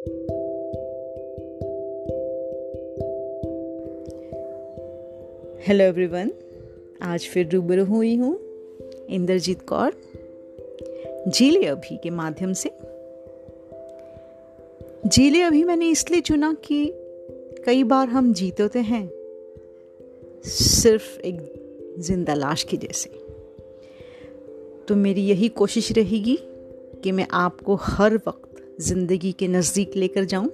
Hello everyone आज फिर रूबरू हुई हूँ इंद्रजीत कौर झीले अभी के माध्यम से। जीले अभी मैंने इसलिए चुना कि कई बार हम जीते होते हैं सिर्फ़ एक ज़िंदा लाश की जैसे। तो मेरी यही कोशिश रहेगी कि मैं आपको हर वक्त ज़िंदगी के नज़दीक लेकर जाऊँ?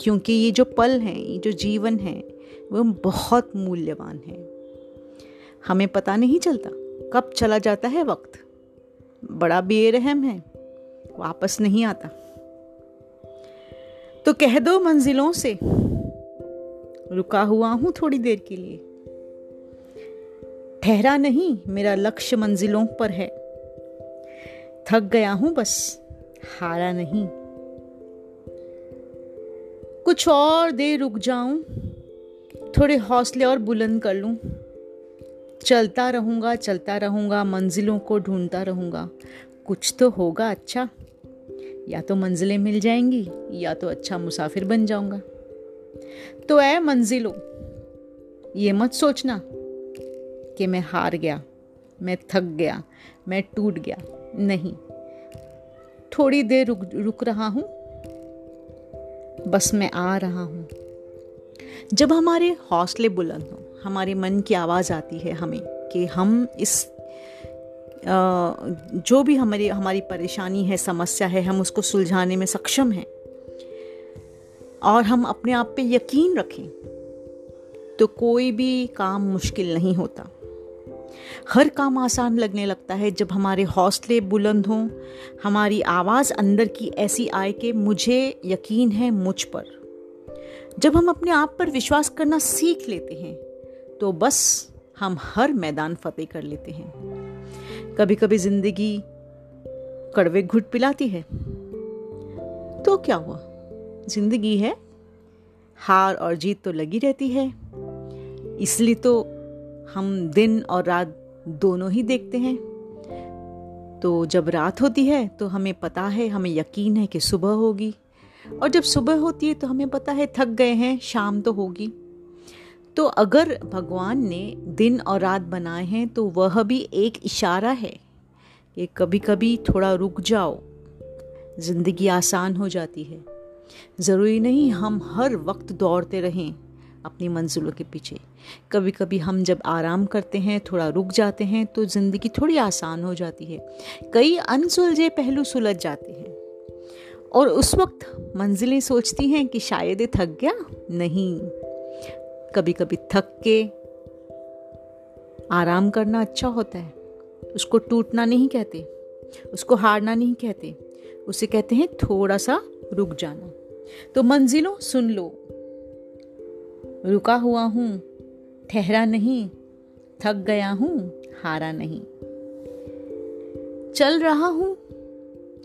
क्योंकि ये जो पल हैं, ये जो जीवन है, वो बहुत मूल्यवान है। हमें पता नहीं चलता कब चला जाता है वक्त। बड़ा बेरहम है, वापस नहीं आता। तो कह दो मंजिलों से, रुका हुआ हूँ थोड़ी देर के लिए। ठहरा नहीं मेरा लक्ष्य मंजिलों पर है। थक गया हूँ बस हारा नहीं। कुछ और देर रुक जाऊँ, थोड़े हौसले और बुलंद कर लूँ। चलता रहूँगा चलता रहूँगा, मंजिलों को ढूंढता रहूँगा। कुछ तो होगा अच्छा। या तो मंजिलें मिल जाएँगी, या तो अच्छा मुसाफिर बन जाऊँगा। तो ऐ मंजिलों, ये मत सोचना कि मैं हार गया, मैं थक गया, मैं टूट गया। नहीं थोड़ी देर रुक रुक रहा हूँ। बस मैं आ रहा हूँ। जब हमारे हौसले बुलंद हों, हमारे मन की आवाज़ आती है हमें कि हम इस जो भी हमारी हमारी परेशानी है, समस्या है, हम उसको सुलझाने में सक्षम हैं और हम अपने आप पे यकीन रखें तो कोई भी काम मुश्किल नहीं होता। हर काम आसान लगने लगता है जब हमारे हौसले बुलंद हों, हमारी आवाज़ अंदर की ऐसी आए कि मुझे यकीन है मुझ पर। जब हम अपने आप पर विश्वास करना सीख लेते हैं तो बस हम हर मैदान फतेह कर लेते हैं। कभी कभी ज़िंदगी कड़वे घुट पिलाती है। तो क्या हुआ? ज़िंदगी है, हार और जीत तो लगी रहती है। इसलिए तो हम दिन और रात दोनों ही देखते हैं। तो जब रात होती है तो हमें पता है, हमें यकीन है कि सुबह होगी। और जब सुबह होती है तो हमें पता है थक गए हैं, शाम तो होगी। तो अगर भगवान ने दिन और रात बनाए हैं तो वह भी एक इशारा है कि कभी कभी थोड़ा रुक जाओ। ज़िंदगी आसान हो जाती है। ज़रूरी नहीं हम हर वक्त दौड़ते रहें। अपनी मंजिलों के पीछे। कभी कभी हम जब आराम करते हैं, थोड़ा रुक जाते हैं तो ज़िंदगी थोड़ी आसान हो जाती है। कई अनसुलझे पहलू सुलझ जाते हैं। और उस वक्त मंजिलें सोचती हैं कि शायद ये थक गया? नहीं। कभी कभी थक के आराम करना अच्छा होता है। उसको टूटना नहीं कहते। उसको हारना नहीं कहते। उसे कहते हैं थोड़ा सा रुक जाना। तो मंजिलों सुन लो। रुका हुआ हूँ, ठहरा नहीं, थक गया हूँ, हारा नहीं। चल रहा हूँ,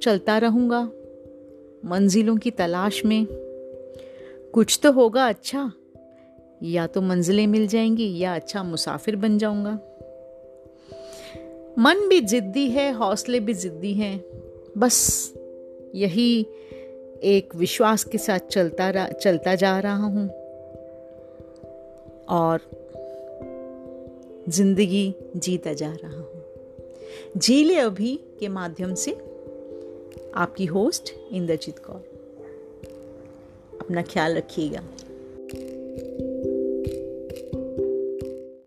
चलता रहूँगा, मंजिलों की तलाश में। कुछ तो होगा अच्छा या तो मंजिलें मिल जाएँगी, या अच्छा मुसाफिर बन जाऊँगा। मन भी जिद्दी है, हौसले भी जिद्दी हैं, बस यही एक विश्वास के साथ चलता चलता जा रहा हूँ। और ज़िंदगी जीता जा रहा हूँ। झीले अभी के माध्यम से आपकी होस्ट इंद्रजीत कौर। अपना ख्याल रखिएगा।